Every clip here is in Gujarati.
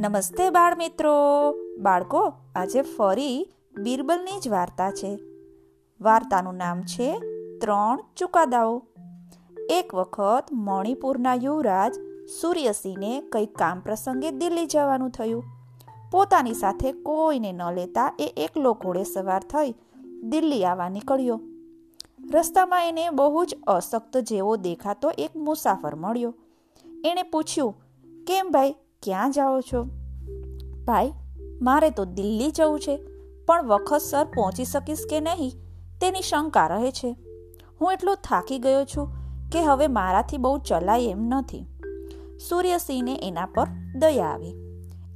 નમસ્તે બાળ મિત્રો બાળકો, આજે ફરી બિરબલની જ વાર્તા છે. વાર્તાનું નામ છે ત્રણ ચુકાદાઓ. એક વખત મણિપુરના યુવરાજ સૂર્યસિંહને કંઈક કામ પ્રસંગે દિલ્હી જવાનું થયું. પોતાની સાથે કોઈને ન લેતા એ એકલો ઘોડે સવાર થઈ દિલ્હી આવવા નીકળ્યો. રસ્તામાં એને બહુ જ અશક્ત જેવો દેખાતો એક મુસાફર મળ્યો. એણે પૂછ્યું, કેમ ભાઈ ક્યાં જાઓ છો? ભાઈ, મારે તો દિલ્હી જવું છે, પણ વખતસર પહોંચી શકીશ કે નહીં, તેની શંકા રહે છે. હું એટલો થાકી ગયો છું કે હવે મારાથી બહુ ચલાય એમ નથી. સૂર્યસિંહને એના પર દયા આવી.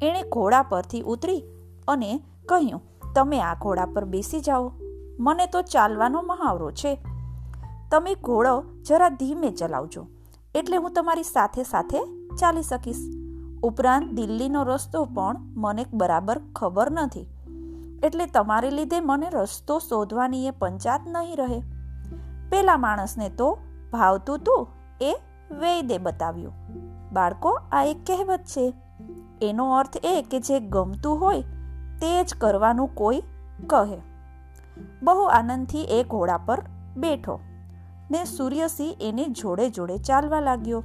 એણે ઘોડા પરથી ઉતરી અને કહ્યું, તમે આ ઘોડા પર બેસી જાઓ. મને તો ચાલવાનો મહાવરો છે. તમે ઘોડો જરા ધીમે ચલાવજો, એટલે હું તમારી સાથે સાથે ચાલી શકીશ. ઉપરાંત દિલ્હીનો રસ્તો પણ મને બરાબર ખબર નથી. એટલે તમારે લીધે મને રસ્તો શોધવાની એ પંચાત નહીં રહે. પેલા માણસને તો ભાવતું તું એ વૈદે બતાવ્યું. બાળકો, આ એક કહેવત છે. એનો અર્થ એ કે જે ગમતું હોય તે જ કરવાનું કોઈ કહે. બહુ આનંદથી એ ઘોડા પર બેઠો ને સૂર્યસિંહ એને જોડે જોડે ચાલવા લાગ્યો.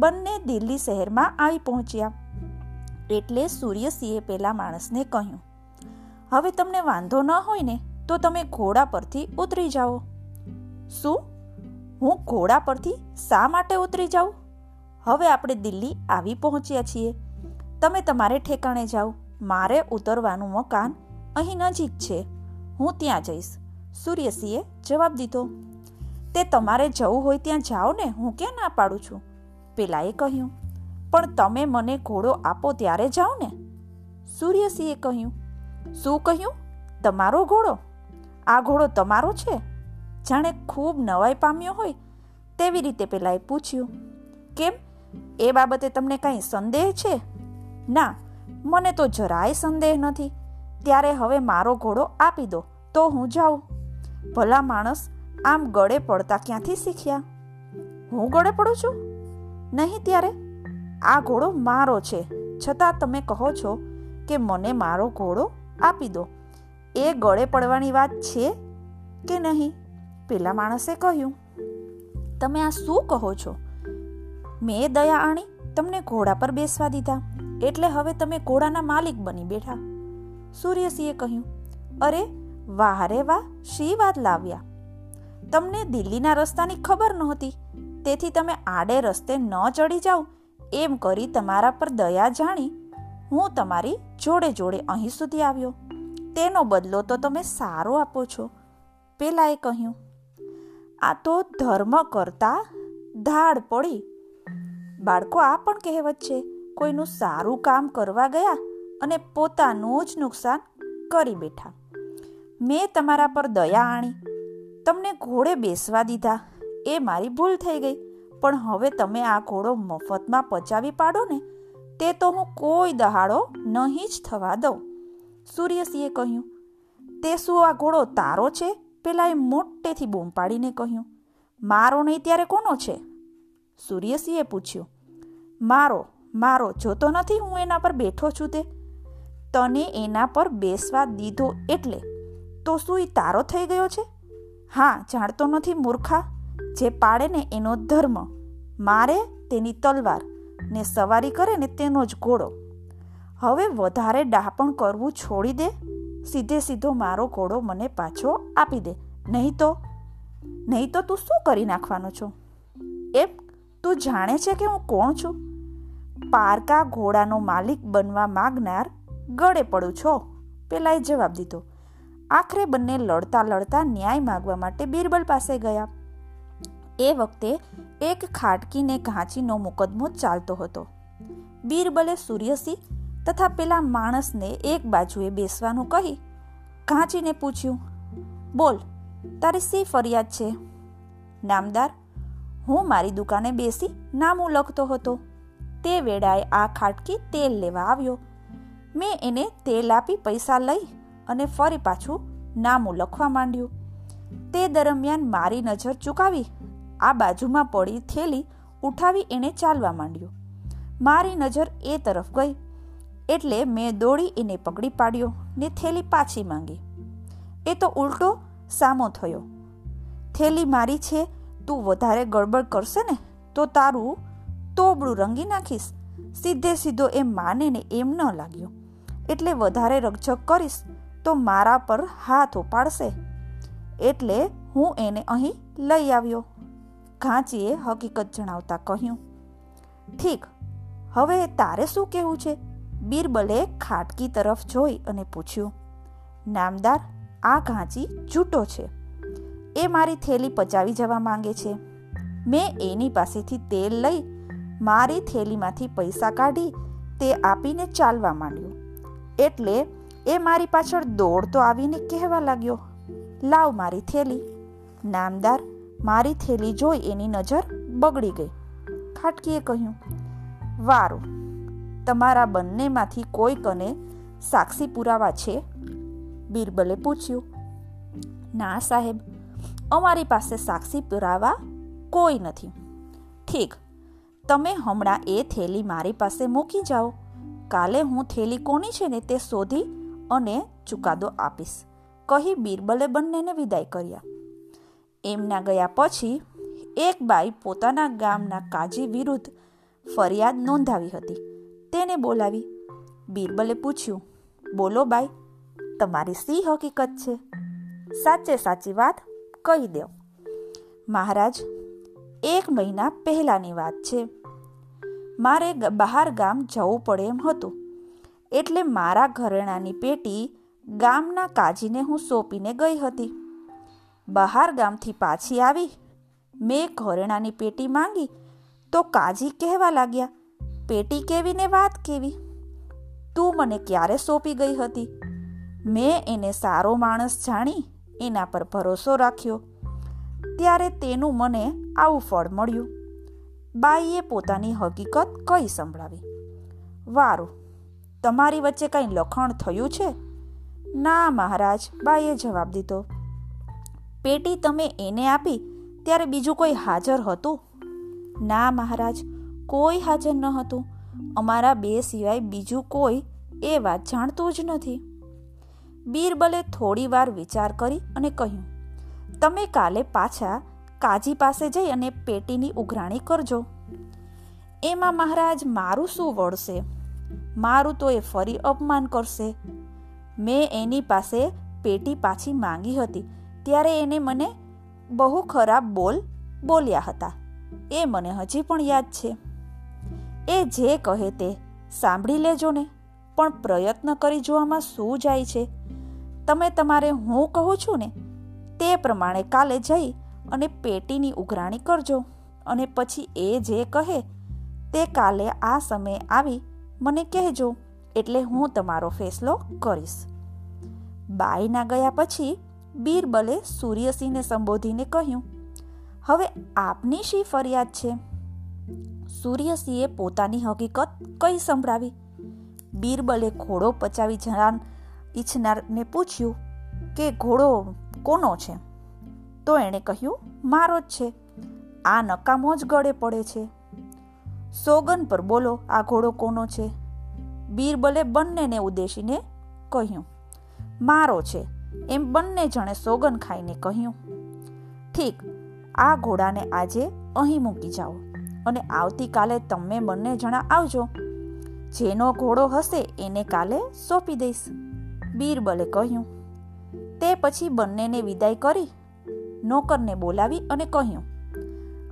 બંને દિલ્હી શહેરમાં આવી પહોંચ્યા. એટલે સૂર્યસિંહે પેલા માણસને કહ્યું, હવે તમને વાંધો ન હોય ને, તો તમે ઘોડા પરથી ઉતરી જાઓ. શું? હું ઘોડા પરથી શા માટે ઉતરી જાઉં? હવે આપણે દિલ્હી આવી પહોંચ્યા છીએ. તમે તમારે ઠેકાણે જાઓ. મારે ઉતરવાનું મકાન અહીં નજીક છે. હું ત્યાં જઈશ. સૂર્યસિંહે જવાબ દીધો, તે તમારે જવું હોય ત્યાં જાઓ ને, હું ક્યાં ના પાડું છું? પેલાએ કહ્યું, પણ તમે મને ઘોડો આપો ત્યારે જાઓ ને. સૂર્યસિંહે કહ્યું, શું કહ્યું? તમારો ઘોડો? આ ઘોડો તમારો છે? જાણે ખૂબ નવાઈ પામ્યો હોય. તેવી રીતે પેલાએ પૂછ્યું, કેમ? એ બાબતે તમને કાંઈ સંદેહ છે? ના, મને તો જરાય સંદેહ નથી. ત્યારે હવે મારો ઘોડો આપી દો, તો હું જાઉં. ભલા માણસ આમ ગળે પડતા ક્યાંથી શીખ્યા? હું ગળે પડું છું? નહીં ત્યારે? આ ઘોડો મારો છે. છતાં તમે કહો છો કે મને મારો ઘોડો આપી દો. એ ગળે પડવાની વાત છે કે નહીં? પેલા માણસે કહ્યું. તમે આ શું કહો છો? મેં દયા આણી તમને ઘોડા પર બેસવા દીધા. એટલે હવે તમે ઘોડાના માલિક બની બેઠા. સૂર્યસિંહે કહ્યું. અરે, વાહ રે વાહ, શી વાત લાવ્યા? તમને દિલ્હીના રસ્તાની ખબર નહોતી. તેથી તમે આડે રસ્તે ન ચડી જાઓ, એમ કરી તમારા પર દયા જાણી હું તમારી જોડે જોડે અહીં સુધી આવ્યો. તેનો બદલો તો તમે સારો આપો છો, પેલાએ કહ્યું. આ તો ધર્મ કરતા ધાડ પડી. બાળકો, આ પણ કહેવત છે, કોઈનું સારું કામ કરવા ગયા અને પોતાનું જ નુકસાન કરી બેઠા. મેં તમારા પર દયા આણી, તમને ઘોડે બેસવા દીધા. એ મારી ભૂલ થઈ ગઈ. પણ હવે તમે આ ઘોડો મફતમાં પચાવી પાડો ને, તે તો હું કોઈ દહાડો નહીં જ થવા દઉં. સૂર્યસિંહે કહ્યું, તે શું આ ઘોડો તારો છે? પેલા એ મોટેથી બૂમ પાડીને કહ્યું, મારો નહીં ત્યારે કોનો છે? સૂર્યસિંહે પૂછ્યું, મારો મારો જોતો નથી હું એના પર બેઠો છું તે? તને એના પર બેસવા દીધો એટલે? તો શું એ તારો થઈ ગયો છે? હા, જાણતો નથી મૂર્ખા. જે પાડે ને એનો ધર્મ, મારે તેની તલવાર ને સવારી કરે ને તેનો જ ઘોડો. હવે વધારે ડાપણ કરવું છોડી દે, સીધે સીધો મારો ઘોડો મને પાછો આપી દે. નહીં તો નહીં તો તું શું કરી નાખવાનો છો? એમ તું જાણે છે કે હું કોણ છું? પારકા ઘોડાનો માલિક બનવા માગનાર ગળે પડું છો? પેલાએ જવાબ દીધો. આખરે બંને લડતા લડતા ન્યાય માગવા માટે બિરબલ પાસે ગયા. એ વખતે એક ખાટકીને ઘાંચીનો મુકદમો ચાલતો હતો. બીરબલે સૂર્યસિંહ તથા પેલા માણસને એક બાજુએ બેસવાનું કહી ઘાંચીને પૂછ્યું, બોલ, તારી શી ફરિયાદ છે? નામદાર, હું મારી દુકાને બેસી નામું લખતો હતો. તે વેળાએ આ ખાટકી તેલ લેવા આવ્યો. મેં એને તેલ આપી પૈસા લઈ અને ફરી પાછું નામું લખવા માંડ્યું. તે દરમિયાન મારી નજર ચૂકાવી આ બાજુમાં પડી થેલી ઉઠાવી એણે ચાલવા માંડ્યું. મારી નજર એ તરફ ગઈ, એટલે મેં દોડી એને પકડી પાડ્યો ને થેલી પાછી માંગી. એ તો ઉલટો સામો થયો. થેલી મારી છે, તું વધારે ગડબડ કરશે ને, તો તારું તોબડું રંગી નાખીશ. સીધે સીધો એ માને ને એમ ન લાગ્યો. એટલે વધારે રકઝક કરીશ, તો મારા પર હાથ ઉપાડશે. એટલે હું એને અહીં લઈ આવ્યો. ઘાંચીએ હકીકત જણાવતા કહ્યું, ઠીક, હવે તારે શું કહેવું છે? બિરબલે ખાટકી તરફ જોઈ અને પૂછ્યું, નામદાર, આ ઘાંચી જૂટો છે. એ મારી થેલી પચાવી જવા માંગે છે. મેં એની પાસેથી તેલ લઈ મારી થેલીમાંથી પૈસા કાઢી તે આપીને ચાલવા માંડ્યું. એટલે એ મારી પાછળ દોડતો આવીને કહેવા લાગ્યો, લાવ મારી થેલી. નામદાર મારી થેલી જોઈ એની નજર બગડી ગઈ. ખાટકીએ કહ્યું, વારું, તમારા બંનેમાંથી કોઈ કને સાક્ષી પુરાવા છે? બિરબલે પૂછ્યું, ના, સાહેબ, અમારી પાસે સાક્ષી પુરાવા કોઈ નથી. ઠીક, તમે હમણાં એ થેલી મારી પાસે મૂકી જાઓ. કાલે હું થેલી કોની છે ને તે શોધી અને ચુકાદો આપીશ, કહી બિરબલે બંનેને વિદાય કર્યા. એમના ગયા પછી એક બાઈ પોતાના ગામના કાજી વિરુદ્ધ ફરિયાદ નોંધાવી હતી. તેને બોલાવી બિરબલે પૂછ્યું, બોલો બાઈ, તમારી સી હકીકત છે? સાચે સાચી વાત કહી દો. મહારાજ, એક મહિના પહેલાંની વાત છે. મારે બહાર ગામ જવું પડે એમ હતું. એટલે મારા ઘરેણાની પેટી ગામના કાજીને હું સોંપીને ગઈ હતી. બહાર ગામથી પાછી આવી. મેં ઘરેણાની પેટી માંગી તો કાજી કહેવા લાગ્યા, પેટી કેવી ને વાત કેવી? તું મને ક્યારે સોંપી ગઈ હતી? મેં એને સારો માણસ જાણી એના પર ભરોસો રાખ્યો. ત્યારે તેનું મને આવું ફળ મળ્યું. બાઈએ પોતાની હકીકત કઈ સંભળાવી? વારું, તમારી વચ્ચે કંઈ લખણ થયું છે? ના મહારાજ, બાઈએ જવાબ દીધો. પેટી તમે એને આપી ત્યારે બીજું કોઈ હાજર હતું? ના, મહારાજ, કોઈ હાજર ન હતું. અમારા બે સિવાય બીજું કોઈ એ વાત જાણતું જ નથી. બીરબલે થોડી વાર વિચાર કરી અને કહ્યું, તમે કાલે પાછા કાજી પાસે જઈ અને પેટીની ઉઘરાણી કરજો. એમાં મહારાજ, મારું શું વળશે? મારું તો એ ફરી અપમાન કરશે. મેં એની પાસે પેટી પાછી માંગી હતી. ત્યારે એને મને બહુ ખરાબ બોલ બોલ્યા હતા. એ મને હજી પણ યાદ છે. એ જે કહે તે સાંભળી લેજો ને, પણ પ્રયત્ન કરી જોવામાં શું જાય છે? તમે તમારે હું કહું છું ને, તે પ્રમાણે કાલે જઈ અને પેટીની ઉઘરાણી કરજો અને પછી એ જે કહે તે કાલે આ સમયે આવી મને કહેજો, એટલે હું તમારો ફેસલો કરીશ. બાઈના ગયા પછી બીરબલે સૂર્યસિંહને સંબોધીને કહ્યું, હવે આપની શી ફરિયાદ છે? સૂર્યસિંહે પોતાની હકીકત કઈ સંભળાવી? બીરબલે ઘોડો પચાવી જણાન ઈચ્છનારને પૂછ્યું કે, ઘોડો કોનો છે? તો એણે કહ્યું, મારો જ છે. આ નકામો જ ગળે પડે છે. સોગન પર બોલો, આ ઘોડો કોનો છે? બીરબલે બંનેને ઉદ્દેશીને કહ્યું, મારો છે. એમ બંને જણે સોગન ખાઈને કહ્યું, ઠીક, આ ઘોડાને આજે અહીં મૂકી જાઓ અને આવતીકાલે તમે બંને જણા આવજો. જેનો ઘોડો હશે એને કાલે સોંપી દઈશ. બીરબલે કહ્યું, તે પછી બંનેને વિદાય કરી નોકરને બોલાવી અને કહ્યું,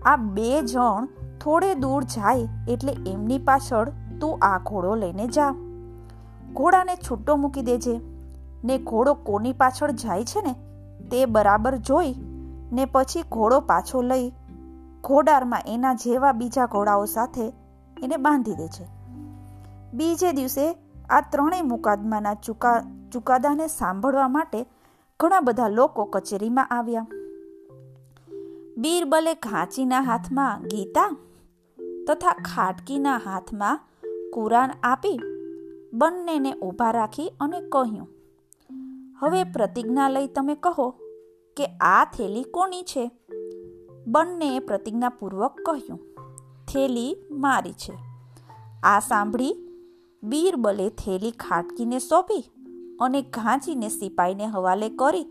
આ બે જણ થોડે દૂર જાય એટલે એમની પાછળ તું આ ઘોડો લઈને જા. ઘોડાને છૂટો મૂકી દેજે. ને ઘોડો કોની પાછળ જાય છે ને તે બરાબર જોઈ ને પછી ઘોડો પાછો લઈ ઘોડારમાં એના જેવા બીજા ઘોડાઓ સાથે એને બાંધી દે છે. બીજે દિવસે આ ત્રણેય મુકાદમાના ચુકા, ચુકાદાને સાંભળવા માટે ઘણા બધા લોકો કચેરીમાં આવ્યા. બીરબલે ઘાંચીના હાથમાં ગીતા તથા ખાટકીના હાથમાં કુરાન આપી બંનેને ઊભા રાખી અને કહ્યું હવે પ્રતિજ્ઞા લઈ તમે કહો કે આ થેલી કોની છે? બંનેએ પ્રતિજ્ઞાપૂર્વક કહ્યું, થેલી મારી છે. આ સાંભળી બીરબલે થેલી ખાટકીને સોંપી અને ઘાંચીને સિપાઈને હવાલે કરી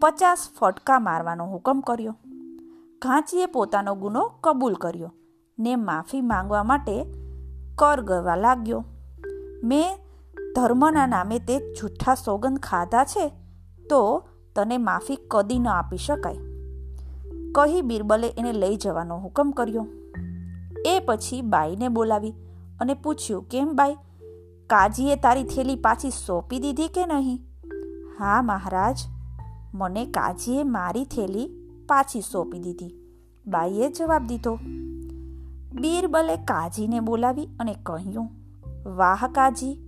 પચાસ ફટકા મારવાનો હુકમ કર્યો. ઘાંચીએ પોતાનો ગુનો કબૂલ કર્યો ને માફી માંગવા માટે કર ગવા લાગ્યો. મેં ધર્મના નામે તે જૂઠા સોગંદ ખાધા છે, તો તને માફી કદી ન આપી શકાય. કહી બિરબલે એને લઈ જવાનો હુકમ કર્યો. એ પછી બાઈને બોલાવી અને પૂછ્યું, કેમ બાઈ? કાજીએ તારી થેલી પાછી સોંપી દીધી કે નહીં? હા, મહારાજ, મને કાજીએ મારી થેલી પાછી સોંપી દીધી. બાઈએ જવાબ દીધો. બીરબલે કાજીને બોલાવી અને કહ્યું, વાહ કાજી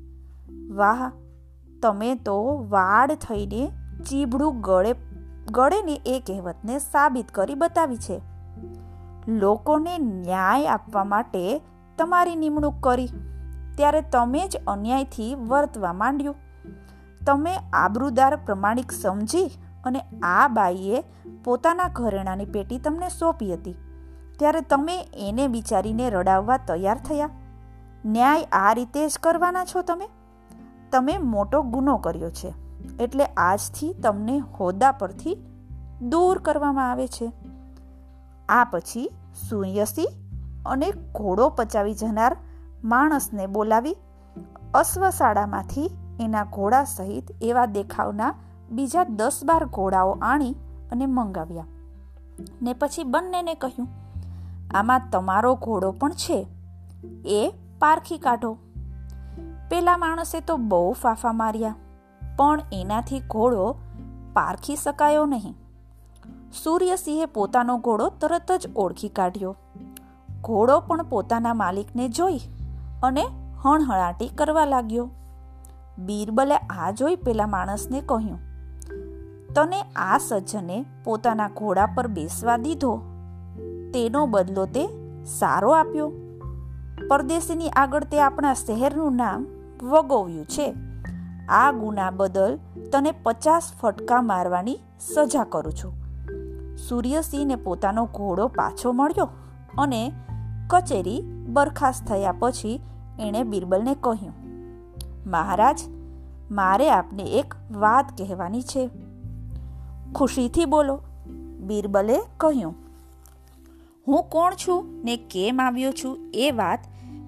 વાહ, તમે તો વાડ થઈને ચીબડું ગળે, ગળેની એ કહેવતને સાબિત કરી બતાવી છે. લોકોને ન્યાય આપવા માટે તમારી નિમણૂક કરી, ત્યારે તમે જ અન્યાયથી વર્તવા માંડ્યું. તમે આબરૂદાર પ્રમાણિક સમજી અને આ બાઈએ પોતાના ઘરેણાની પેટી તમને સોંપી હતી, ત્યારે તમે એને વિચારીને રડાવવા તૈયાર થયા. ન્યાય આ રીતે જ કરવાના છો તમે? તમે મોટો ગુનો કર્યો છે, એટલે આજથી તમને હોદ્દા પરથી દૂર કરવામાં આવે છે. આ પછી સુયસી અને ઘોડો પચાવી જનાર માણસને બોલાવી અશ્વશાળામાંથી એના ઘોડા સહિત એવા દેખાવના બીજા દસ બાર ઘોડાઓ આણી અને મંગાવ્યા. ને પછી બંનેને કહ્યું, આમાં તમારો ઘોડો પણ છે? એ પારખી કાઢો. પેલા માણસે તો બહુ ફાફા માર્યા, પણ એનાથી ઘોડો પારખી શકાયો નહીં. સૂર્યસિંહે પોતાનો ઘોડો તરત જ ઓળખી કાઢ્યો. ઘોડો પણ પોતાના માલિકને જોઈ અને હણહણાટી કરવા લાગ્યો. બીરબલે આ જોઈ પેલા માણસને કહ્યું, તને આ સજ્જને પોતાના ઘોડા પર બેસવા દીધો. તેનો બદલો તે સારો આપ્યો. પરદેશીની આગળ તે આપણા શહેરનું નામ વગોવ્યું છે. આ ગુના બદલ તને પચાસ ફટકા મારવાની સજા કરું છું. સૂર્યસિંહને પોતાનો ઘોડો પાછો મળ્યો અને કચેરી બરખાસ્ત થયા પછી એણે બિરબલને કહ્યું, મહારાજ, મારે આપને એક વાત કહેવાની છે. ખુશીથી બોલો, બિરબલે કહ્યું, હું કોણ છું ને કેમ આવ્યો છું એ વાત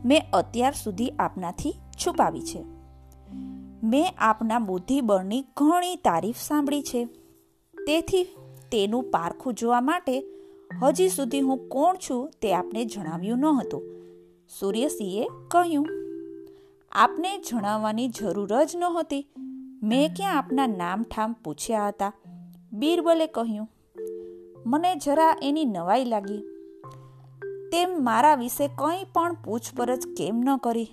મેં અત્યાર સુધી આપનાથી છુપાવી છે. મેં આપના બુદ્ધિબળની ઘણી તારીફ સાંભળી છે. તેથી તેનું પારખું જોવા માટે હજી સુધી હું કોણ છું તે આપને જણાવ્યું ન હતું સૂર્યસિંહે કહ્યું, આપને જણાવવાની જરૂર જ નહોતી. મેં ક્યાં આપના નામ ઠામ પૂછ્યા હતા? બીરબલે કહ્યું, મને જરા એની નવાઈ લાગી. તેમ મારા વિશે કંઈ પણ પૂછપરછ કેમ ન કરી?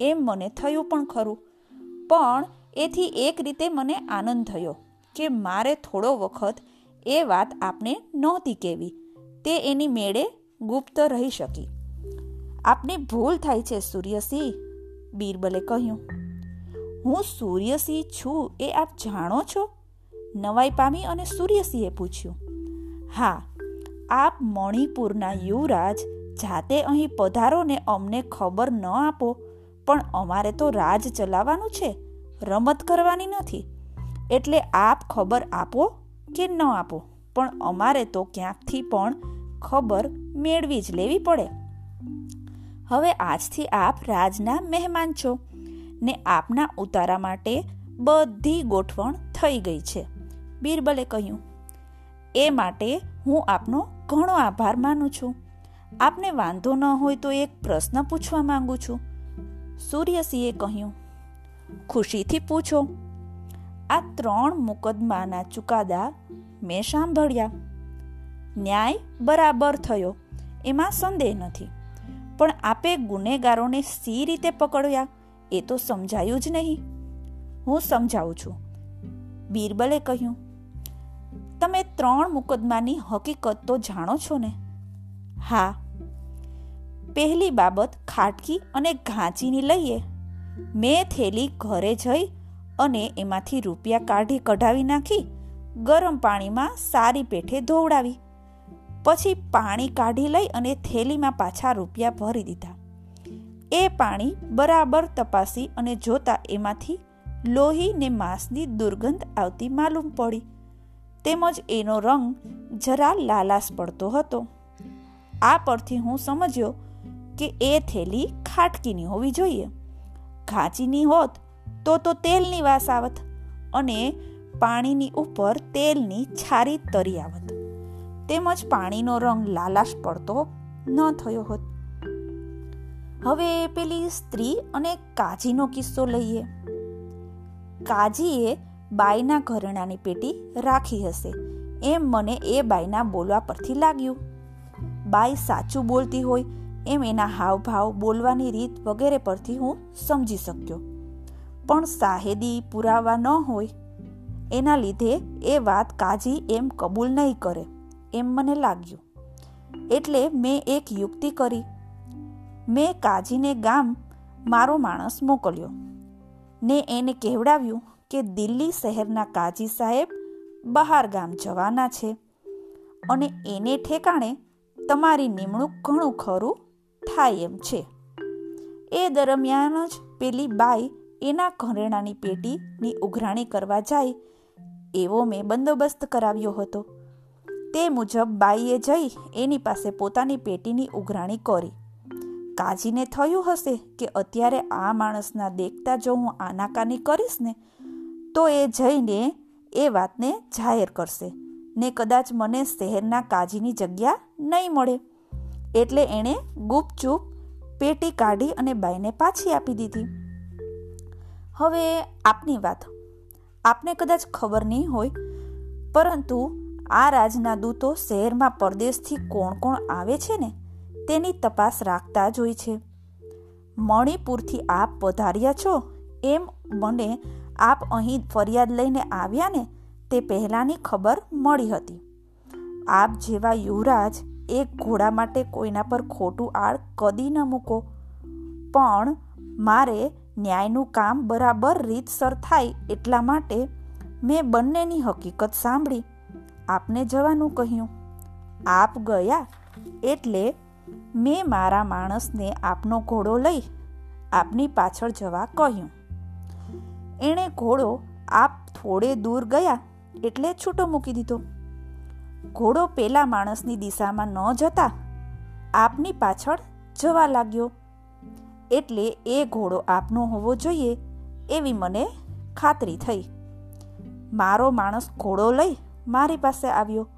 એમ મને થયું પણ ખરું. પણ એથી એક રીતે મને આનંદ થયો કે મારે થોડો વખત એ વાત આપને નહોતી કહેવી. તે એની મેળે ગુપ્ત રહી શકી. આપને ભૂલ થાય છે સૂર્યસિંહ, બીરબલે કહ્યું. હું સૂર્યસિંહ છું એ આપ જાણો છો? નવાઈ પામી અને સૂર્યસિંહે પૂછ્યું. હા, આપ મણિપુરના યુવરાજ જાતે અહીં પધારો ને અમને ખબર ન આપો પણ અમારે તો રાજ ચલાવવાનું છે, રમત કરવાની નથી. એટલે આપ ખબર આપો કે ન આપો, પણ અમારે તો ક્યાંકથી પણ ખબર મેળવી જ લેવી પડે. હવે આજથી આપ રાજના મહેમાન છો ને આપના ઉતારા માટે બધી ગોઠવણ થઈ ગઈ છે. બીરબલે કહ્યું, એ માટે હું આપનો ઘણો આભાર માનું છું. આપને વાંધો ન હોય તો એક પ્રશ્ન પૂછવા માંગુ છું. સૂર્યસિંહે કહ્યું, ખુશીથી પૂછો, આ ત્રણ મુકદમાના ચુકાદા મેં સાંભળ્યા. ન્યાય બરાબર થયો, એમાં સંદેહ નથી. પણ આપે ગુનેગારોને સી રીતે પકડ્યા, એ તો સમજાયું જ નહીં. હું સમજાવું છું. બીરબલે કહ્યું, તમે ત્રણ મુકદમાની હકીકત તો જાણો છો ને? હા. પહેલી બાબત ખાટકી અને ઘાંચીની લઈએ. મેં થેલી ઘરે જઈ અને એમાંથી રૂપિયા કાઢી કઢાવી નાખી, ગરમ પાણીમાં સારી પેઠે ધોવડાવી. પછી પાણી કાઢી લઈ અને થેલીમાં પાછા રૂપિયા ભરી દીધા. એ પાણી બરાબર તપાસી અને જોતા એમાંથી લોહી ને માંસની દુર્ગંધ આવતી માલુમ પડી. તેમજ એનો રંગ જરા લાલાશ પડતો હતો. આ પરથી હું સમજ્યો કે એ થેલી ખાટકીની હોવી જોઈએ. ઘાંચીની હોત તો તો તેલની વાસ આવત અને પાણીની ઉપર તેલની છારી તરી આવત. તેમજ પાણીનો રંગ લાલાશ પડતો ન થયો હોત. હવે પેલી સ્ત્રી અને કાજીનો કિસ્સો લઈએ. કાજીએ બાઈના ઘરેણાની પેટી રાખી હશે. એમ મને એ બાઈના બોલવા પરથી લાગ્યું. બાઈ સાચું બોલતી હોય એમ એના હાવભાવ બોલવાની રીત વગેરે પરથી હું સમજી શક્યો. પણ સાહેદી પુરાવા ન હોય, એના લીધે એ વાત કાજી એમ કબૂલ નહીં કરે એમ મને લાગ્યું. એટલે મેં એક યુક્તિ કરી. મેં કાજીને ગામ મારો માણસ મોકલ્યો. ને એને કહેવડાવ્યું કે દિલ્હી શહેરના કાજી સાહેબ બહાર ગામ જવાના છે અને એને ઠેકાણે તમારી નિમણૂક ઘણું ખરું થાય એમ છે. એ દરમિયાન જ પેલી બાઈ એના ઘરેણાની પેટીની ઉઘરાણી કરવા જાય એવો મેં બંદોબસ્ત કરાવ્યો હતો. તે મુજબ બાઈએ જઈ એની પાસે પોતાની પેટીની ઉઘરાણી કરી. કાજીને થયું હશે કે અત્યારે આ માણસના દેખતા જો હું આનાકાની કરીશ ને, તો એ જઈને એ વાતને જાહેર કરશે ને કદાચ મને શહેરના કાજીની જગ્યા નહીં મળે. એટલે એણે ગુપચૂપ, પેટી કાઢી અને બાઈને પાછી આપી દીધી. હવે આપની વાત. આપને કદાચ ખબર નહીં હોય, પરંતુ આ રાજના દૂતો શહેરમાં પરદેશથી કોણ કોણ આવે છે ને, તેની તપાસ રાખતા જ હોય છે. મણિપુરથી આપ પધાર્યા છો એમ મને આપ અહીં ફરિયાદ લઈને આવ્યા ને, તે પહેલાંની ખબર મળી હતી. આપ જેવા યુવરાજ એક ઘોડા માટે કોઈના પર ખોટું આળ કદી ન મૂકો. પણ મારે ન્યાયનું કામ બરાબર રીતસર થાય એટલા માટે મેં બંનેની હકીકત સાંભળી. આપને જવાનું કહ્યું. આપ ગયા એટલે મેં મારા માણસને આપનો ઘોડો લઈ આપની પાછળ જવા કહ્યું. એણે ઘોડો આપ થોડે દૂર ગયા એટલે છૂટો મૂકી દીધો. ઘોડો પેલા માણસની દિશામાં ન જતા આપની પાછળ જવા લાગ્યો. એટલે એ ઘોડો આપનો હોવો જોઈએ એવી મને ખાતરી થઈ. મારો માણસ ઘોડો લઈ મારી પાસે આવ્યો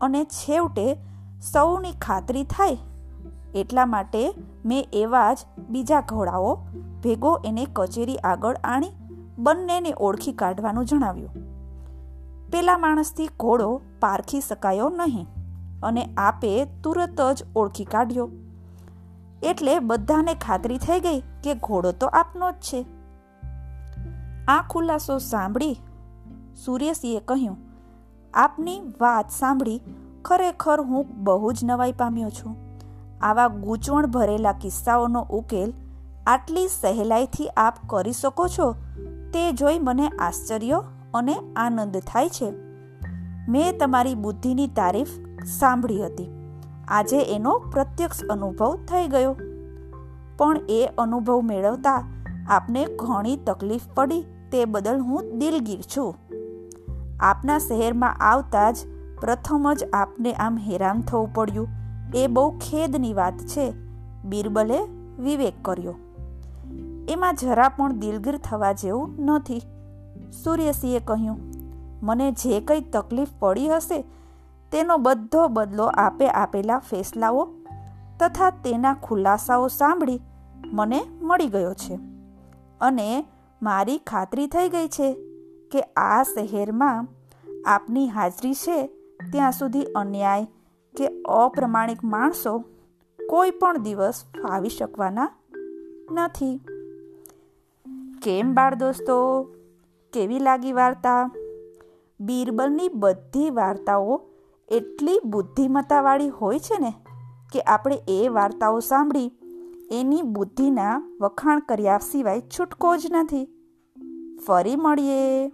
અને છેવટે સૌની ખાતરી થાય એટલા માટે મેં એવા જ બીજા ઘોડાઓ ભેગો એને કચેરી આગળ આણી બંનેને ઓળખી કાઢવાનું જણાવ્યું. પેલા માણસથી ઘોડો પારખી શકાયો નહીં અને આપે તુરત જ ઓળખી કાઢ્યો. એટલે બધાને ખાતરી થઈ ગઈ કે ઘોડો તો આપનો જ છે. આ ખુલાસો સાંભળી સૂર્યસિંહે કહ્યું, આપની વાત સાંભળી ખરેખર હું બહુ જ નવાઈ પામ્યો છું. આવા ગૂંચવણ ભરેલા કિસ્સાઓનો ઉકેલ આટલી સહેલાઈથી આપ કરી શકો છો તે જોઈ મને આશ્ચર્ય અને આનંદ થાય છે. મેં તમારી બુદ્ધિની તારીફ સાંભળી હતી. આજે એનો પ્રત્યક્ષ અનુભવ થઈ ગયો. પણ એ અનુભવ મેળવતા આપને ઘણી તકલીફ પડી તે બદલ હું દિલગીર છું. આપના શહેરમાં આવતા જ પ્રથમ જ આપને આમ હેરાન થવું પડ્યું. એ બહુ ખેદની વાત છે, બિરબલે વિવેક કર્યો. એમાં જરા પણ દિલગીર થવા જેવું નથી. સૂર્યસિંહે કહ્યું, મને જે કંઈ તકલીફ પડી હશે, તેનો બધો બદલો આપે આપેલા ફેસલાઓ તથા તેના ખુલાસાઓ સાંભળી મને મળી ગયો છે. અને મારી ખાતરી થઈ ગઈ છે કે આ શહેરમાં આપની હાજરી છે ત્યાં સુધી અન્યાય કે અપ્રમાણિક માણસો કોઈ પણ દિવસ ફાવી શકવાના નથી. કેમ બાળ દોસ્તો? કેવી લાગી વાર્તા? બીરબલની બધી વાર્તાઓ એટલી બુદ્ધિમત્તાવાળી હોય છે ને કે આપણે એ વાર્તાઓ સાંભળી એની બુદ્ધિના વખાણ કર્યા સિવાય છૂટકો જ નથી. ફરી મળીએ.